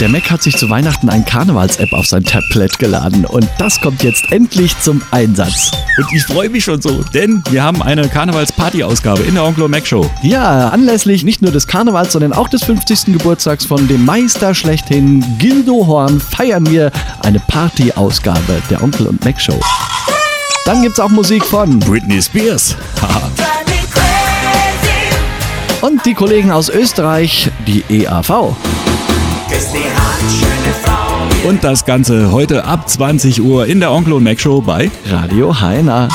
Der Mac hat sich zu Weihnachten ein Karnevals-App auf sein Tablet geladen und das kommt jetzt endlich zum Einsatz. Und ich freue mich schon so, denn wir haben eine Karnevals-Party-Ausgabe in der Onkel und Mac Show. Ja, anlässlich nicht nur des Karnevals, sondern auch des 50. Geburtstags von dem Meister schlechthin Gildo Horn feiern wir eine Party-Ausgabe der Onkel und Mac Show. Dann gibt's auch Musik von Britney Spears. und die Kollegen aus Österreich, die EAV. Und das Ganze heute ab 20 Uhr in der Onkel und Mac Show bei Radio Heiner.